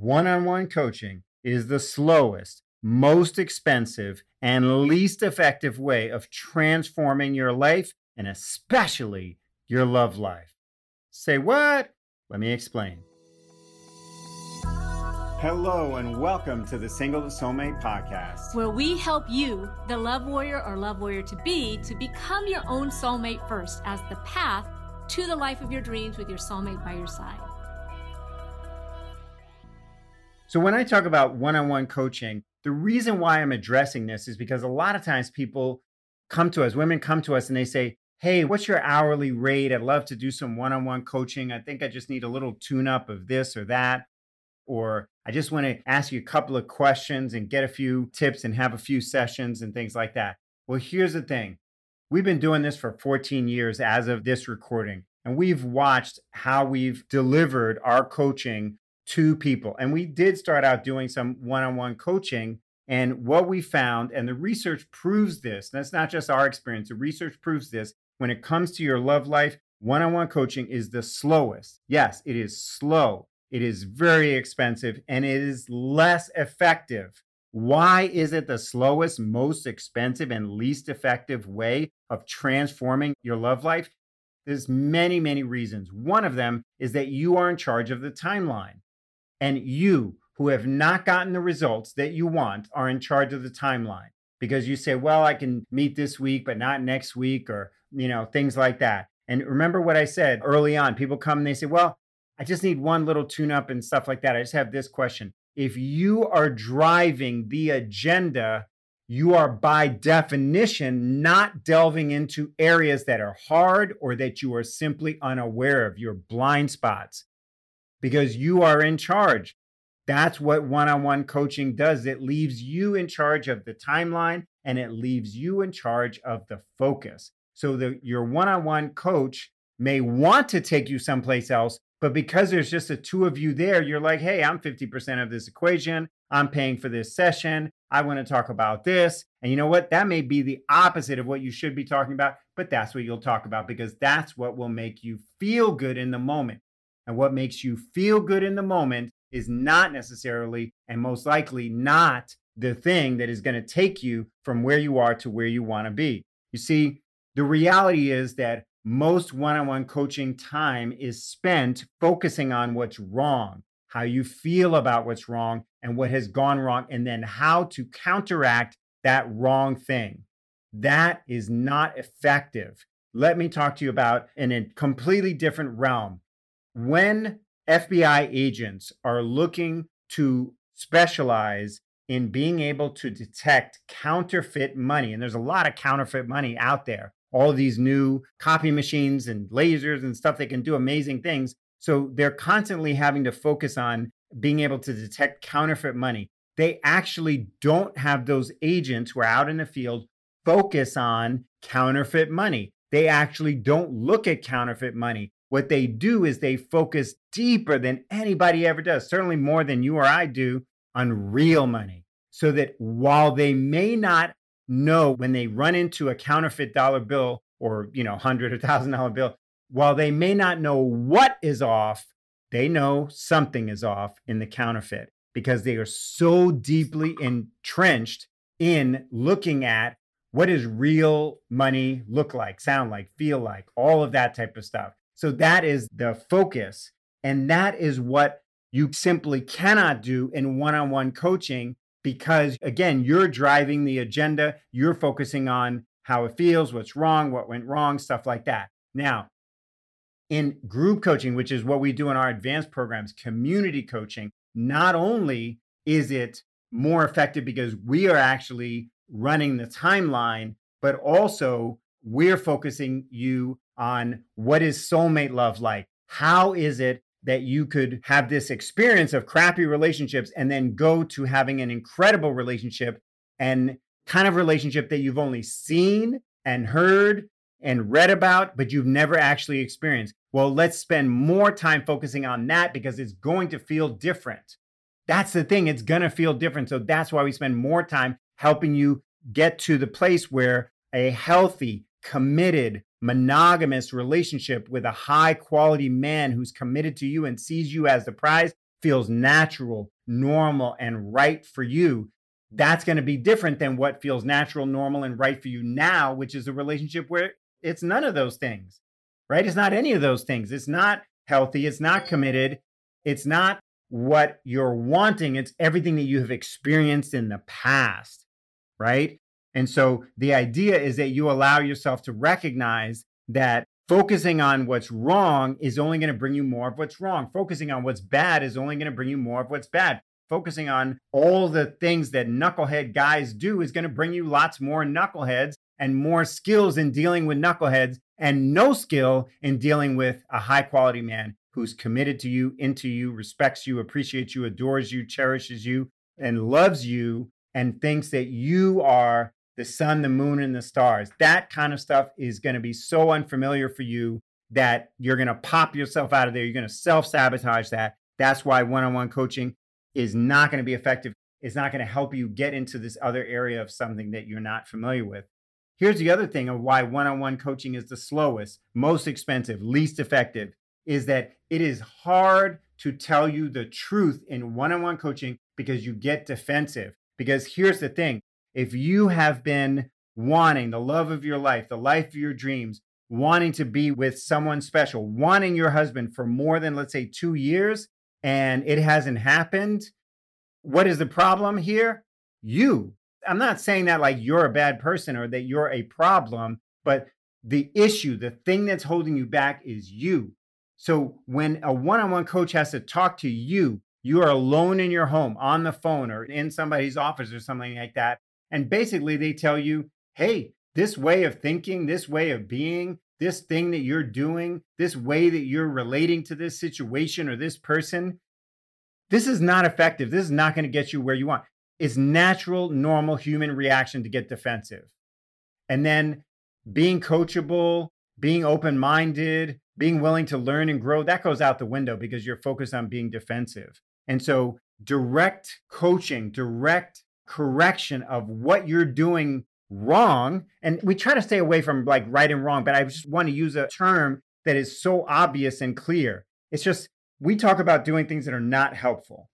one on one coaching is the slowest, most expensive, and least effective way of transforming your life and especially your love life. Say what? Let me explain. Hello, and welcome to the Single to Soulmate podcast, where we help you, the love warrior or love warrior to be, to become your own soulmate first as the path to the life of your dreams with your soulmate by your side. So, when I talk about one on one coaching, the reason why I'm addressing this is because a lot of times people come to us, women come to us and they say, Hey, what's your hourly rate? I'd love to do some one on one coaching. I think I just need a little tune up of this or that or I just want to ask you a couple of questions and get a few tips and have a few sessions and things like that. Well, here's the thing we've been doing this for 14 years as of this recording, and we've watched how we've delivered our coaching to people. And we did start out doing some one on one coaching. And what we found, and the research proves this, that's not just our experience, the research proves this. When it comes to your love life, one on one coaching is the slowest. Yes, it is slow it is very expensive and it is less effective. Why is it the slowest, most expensive, and least effective way of transforming your love life? There's many, many reasons. One of them is that you are in charge of the timeline. And you, who have not gotten the results that you want, are in charge of the timeline because you say, well, I can meet this week, but not next week, or, you know, things like that. And remember what I said early on people come and they say, well, I just need one little tune up and stuff like that. I just have this question. If you are driving the agenda, you are by definition not delving into areas that are hard or that you are simply unaware of, your blind spots, because you are in charge. That's what one on one coaching does. It leaves you in charge of the timeline and it leaves you in charge of the focus. So that your one on one coach may want to take you someplace else, but because there's just the two of you there, you're like, hey, I'm 50% of this equation. I'm paying for this session. I want to talk about this. And you know what? That may be the opposite of what you should be talking about, but that's what you'll talk about because that's what will make you feel good in the moment. And what makes you feel good in the moment is not necessarily and most likely not the thing that is going to take you from where you are to where you want to be. You see, the reality is that most one on one coaching time is spent focusing on what's wrong, how you feel about what's wrong and what has gone wrong, and then how to counteract that wrong thing. That is not effective. Let me talk to you about in a completely different realm. When FBI agents are looking to specialize in being able to detect counterfeit money, and there's a lot of counterfeit money out there all these new copy machines and lasers and stuff that can do amazing things. So they're constantly having to focus on being able to detect counterfeit money. They actually don't have those agents who are out in the field focus on counterfeit money. They actually don't look at counterfeit money. What they do is they focus deeper than anybody ever does, certainly more than you or I do, on real money. So that while they may not know when they run into a counterfeit dollar bill or, you know, hundred or thousand dollar bill, while they may not know what is off, they know something is off in the counterfeit because they are so deeply entrenched in looking at what does real money look like, sound like, feel like, all of that type of stuff. So that is the focus. And that is what you simply cannot do in one on one coaching because again, you're driving the agenda, you're focusing on how it feels, what's wrong, what went wrong, stuff like that. Now, in group coaching, which is what we do in our advanced programs, community coaching, not only is it more effective because we are actually running the timeline, but also we're focusing you on what is soulmate love like? How is it that you could have this experience of crappy relationships and then go to having an incredible relationship and kind of relationship that you've only seen and heard and read about, but you've never actually experienced. Well, let's spend more time focusing on that because it's going to feel different. That's the thing, it's going to feel different. So that's why we spend more time helping you get to the place where a healthy, committed, monogamous relationship with a high quality man who's committed to you and sees you as the prize feels natural, normal, and right for you, that's going to be different than what feels natural, normal, and right for you now, which is a relationship where it's none of those things, right? It's not any of those things. It's not healthy. It's not committed. It's not what you're wanting. It's everything that you have experienced in the past, right? And so the idea is that you allow yourself to recognize that focusing on what's wrong is only going to bring you more of what's wrong. Focusing on what's bad is only going to bring you more of what's bad. Focusing on all the things that knucklehead guys do is going to bring you lots more knuckleheads and more skills in dealing with knuckleheads and no skill in dealing with a high quality man who's committed to you, into you, respects you, appreciates you, adores you, cherishes you, and loves you, and thinks that you are the sun, the moon, and the stars. That kind of stuff is going to be so unfamiliar for you that you're going to pop yourself out of there. You're going to self sabotage that. That's why one on one coaching is not going to be effective. It's not going to help you get into this other area of something that you're not familiar with. Here's the other thing of why one on one coaching is the slowest, most expensive, least effective is that it is hard to tell you the truth in one on one coaching because you get defensive. Because here's the thing if you have been wanting the love of your life, the life of your dreams, wanting to be with someone special, wanting your husband for more than, let's say, two years, and it hasn't happened, what is the problem here? You. I'm not saying that like you're a bad person or that you're a problem, but the issue, the thing that's holding you back is you. So when a one on one coach has to talk to you, you are alone in your home on the phone or in somebody's office or something like that. And basically, they tell you, hey, this way of thinking, this way of being, this thing that you're doing, this way that you're relating to this situation or this person, this is not effective. This is not going to get you where you want. It's natural, normal human reaction to get defensive. And then being coachable, being open minded, being willing to learn and grow, that goes out the window because you're focused on being defensive. And so, direct coaching, direct correction of what you're doing wrong. And we try to stay away from like right and wrong, but I just want to use a term that is so obvious and clear. It's just we talk about doing things that are not helpful,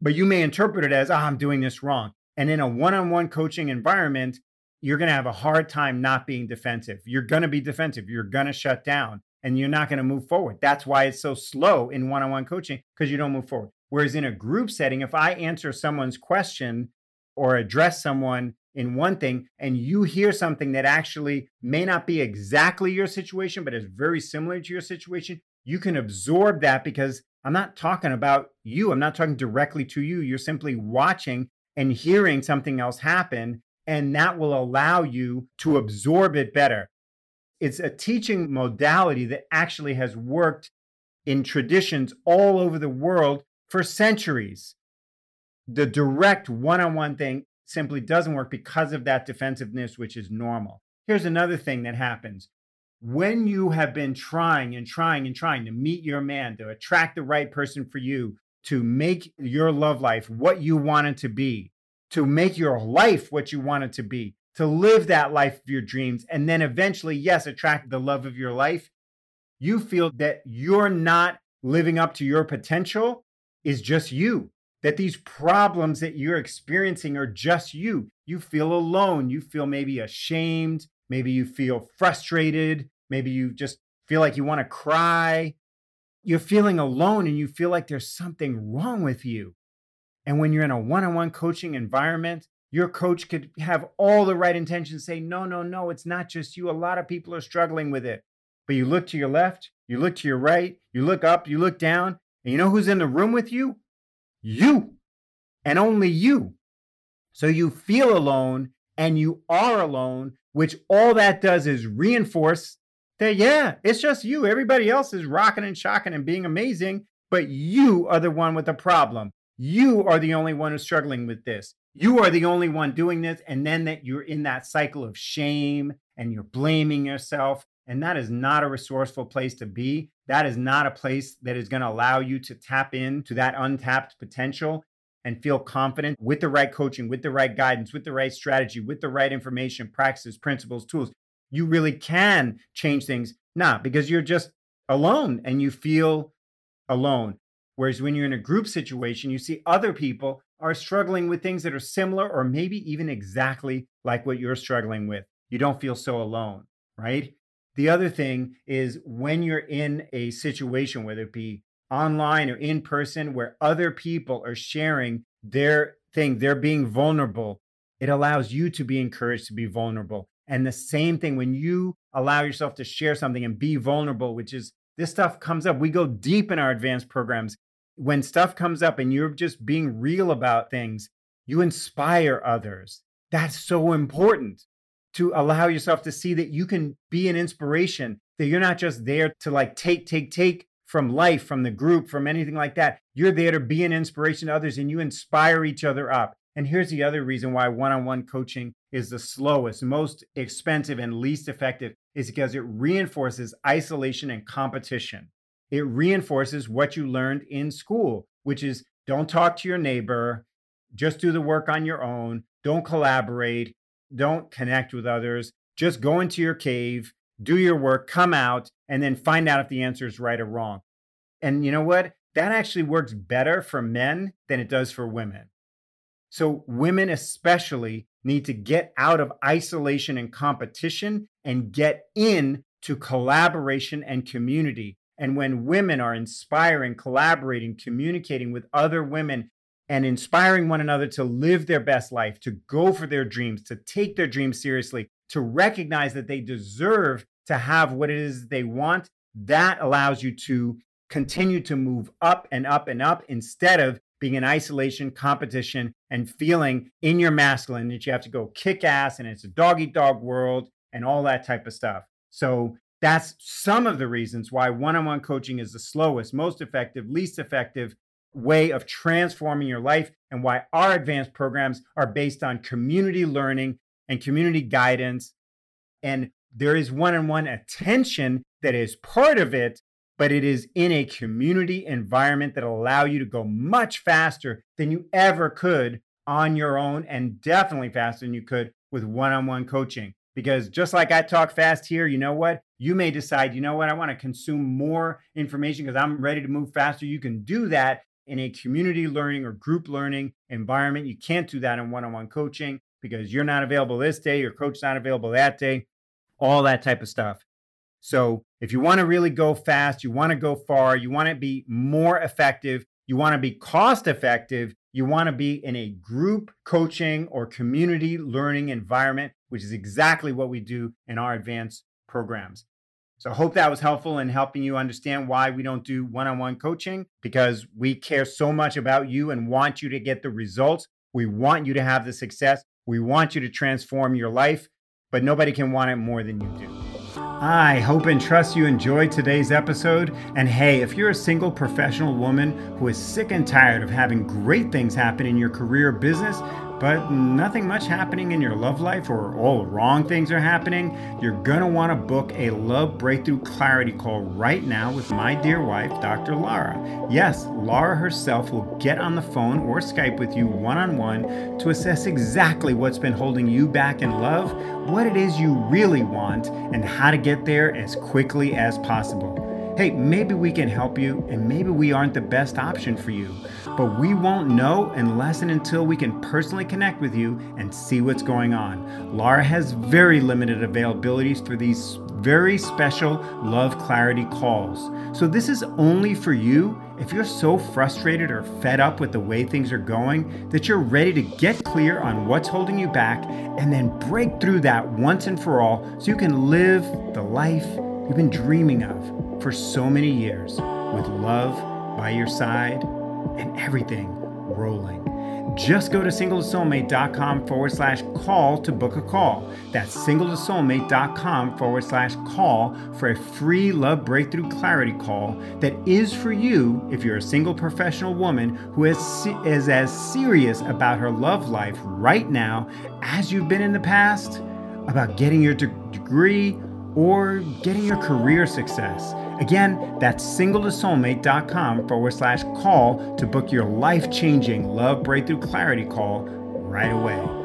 but you may interpret it as, oh, I'm doing this wrong. And in a one on one coaching environment, you're going to have a hard time not being defensive. You're going to be defensive. You're going to shut down and you're not going to move forward. That's why it's so slow in one on one coaching because you don't move forward. Whereas in a group setting, if I answer someone's question or address someone in one thing and you hear something that actually may not be exactly your situation, but is very similar to your situation, you can absorb that because I'm not talking about you. I'm not talking directly to you. You're simply watching and hearing something else happen. And that will allow you to absorb it better. It's a teaching modality that actually has worked in traditions all over the world for centuries. The direct one on one thing simply doesn't work because of that defensiveness, which is normal. Here's another thing that happens when you have been trying and trying and trying to meet your man, to attract the right person for you, to make your love life what you want it to be, to make your life what you want it to be, to live that life of your dreams, and then eventually, yes, attract the love of your life, you feel that you're not living up to your potential is just you. That these problems that you're experiencing are just you. You feel alone. You feel maybe ashamed. Maybe you feel frustrated. Maybe you just feel like you want to cry. You're feeling alone and you feel like there's something wrong with you. And when you're in a one on one coaching environment, your coach could have all the right intentions, say, no, no, no, it's not just you. A lot of people are struggling with it. But you look to your left, you look to your right, you look up, you look down, and you know who's in the room with you? You and only you. So you feel alone and you are alone, which all that does is reinforce that, yeah, it's just you. Everybody else is rocking and shocking and being amazing, but you are the one with the problem. You are the only one who's struggling with this. You are the only one doing this. And then that you're in that cycle of shame and you're blaming yourself and that is not a resourceful place to be. That is not a place that is going to allow you to tap into that untapped potential and feel confident with the right coaching, with the right guidance, with the right strategy, with the right information, practices, principles, tools. You really can change things. Not because you're just alone and you feel alone. Whereas when you're in a group situation, you see other people are struggling with things that are similar or maybe even exactly like what you're struggling with. You don't feel so alone, right? The other thing is when you're in a situation, whether it be online or in person, where other people are sharing their thing, they're being vulnerable, it allows you to be encouraged to be vulnerable. And the same thing when you allow yourself to share something and be vulnerable, which is this stuff comes up. We go deep in our advanced programs. When stuff comes up and you're just being real about things, you inspire others. That's so important to allow yourself to see that you can be an inspiration, that you're not just there to like take, take, take from life, from the group, from anything like that. You're there to be an inspiration to others and you inspire each other up. And here's the other reason why one on one coaching is the slowest, most expensive, and least effective is because it reinforces isolation and competition. It reinforces what you learned in school, which is don't talk to your neighbor, just do the work on your own, don't collaborate, don't connect with others, just go into your cave, do your work, come out, and then find out if the answer is right or wrong. And you know what? That actually works better for men than it does for women. So, women especially need to get out of isolation and competition and get in to collaboration and community. And when women are inspiring, collaborating, communicating with other women, and inspiring one another to live their best life, to go for their dreams, to take their dreams seriously, to recognize that they deserve to have what it is they want, that allows you to continue to move up and up and up instead of being in isolation, competition, and feeling in your masculine that you have to go kick ass and it's a dog eat dog world and all that type of stuff. So that's some of the reasons why one on one coaching is the slowest, most effective, least effective way of transforming your life and why our advanced programs are based on community learning and community guidance. And there is one on one attention that is part of it, but it is in a community environment that allow you to go much faster than you ever could on your own and definitely faster than you could with one-on-one coaching because just like I talk fast here, you know what? You may decide, you know what? I want to consume more information because I'm ready to move faster. You can do that in a community learning or group learning environment. You can't do that in one-on-one coaching because you're not available this day, your coach's not available that day, all that type of stuff. So if you want to really go fast, you want to go far, you want to be more effective, you want to be cost effective, you want to be in a group coaching or community learning environment, which is exactly what we do in our advanced programs. So I hope that was helpful in helping you understand why we don't do one-on-one coaching because we care so much about you and want you to get the results. We want you to have the success. We want you to transform your life, but nobody can want it more than you do. I hope and trust you enjoyed today's episode. And hey, if you're a single professional woman who is sick and tired of having great things happen in your career business, but nothing much happening in your love life or all wrong things are happening, you're gonna wanna book a love breakthrough clarity call right now with my dear wife, Dr. Lara. Yes, Lara herself will get on the phone or Skype with you one on one to assess exactly what's been holding you back in love, what it is you really want, and how to get there as quickly as possible. Hey, maybe we can help you, and maybe we aren't the best option for you but we won't know unless and until we can personally connect with you and see what's going on. Lara has very limited availabilities for these very special Love Clarity calls. So, this is only for you if you're so frustrated or fed up with the way things are going that you're ready to get clear on what's holding you back and then break through that once and for all so you can live the life you've been dreaming of for so many years with love by your side and everything rolling. Just go to singletosoulmate.com forward slash call to book a call. That's singletosoulmate.com forward slash call for a free love breakthrough clarity call that is for you if you're a single professional woman who is, is as serious about her love life right now as you've been in the past, about getting your de- degree or getting your career success. Again, that's singletosoulmate.com forward slash call to book your life changing love breakthrough clarity call right away.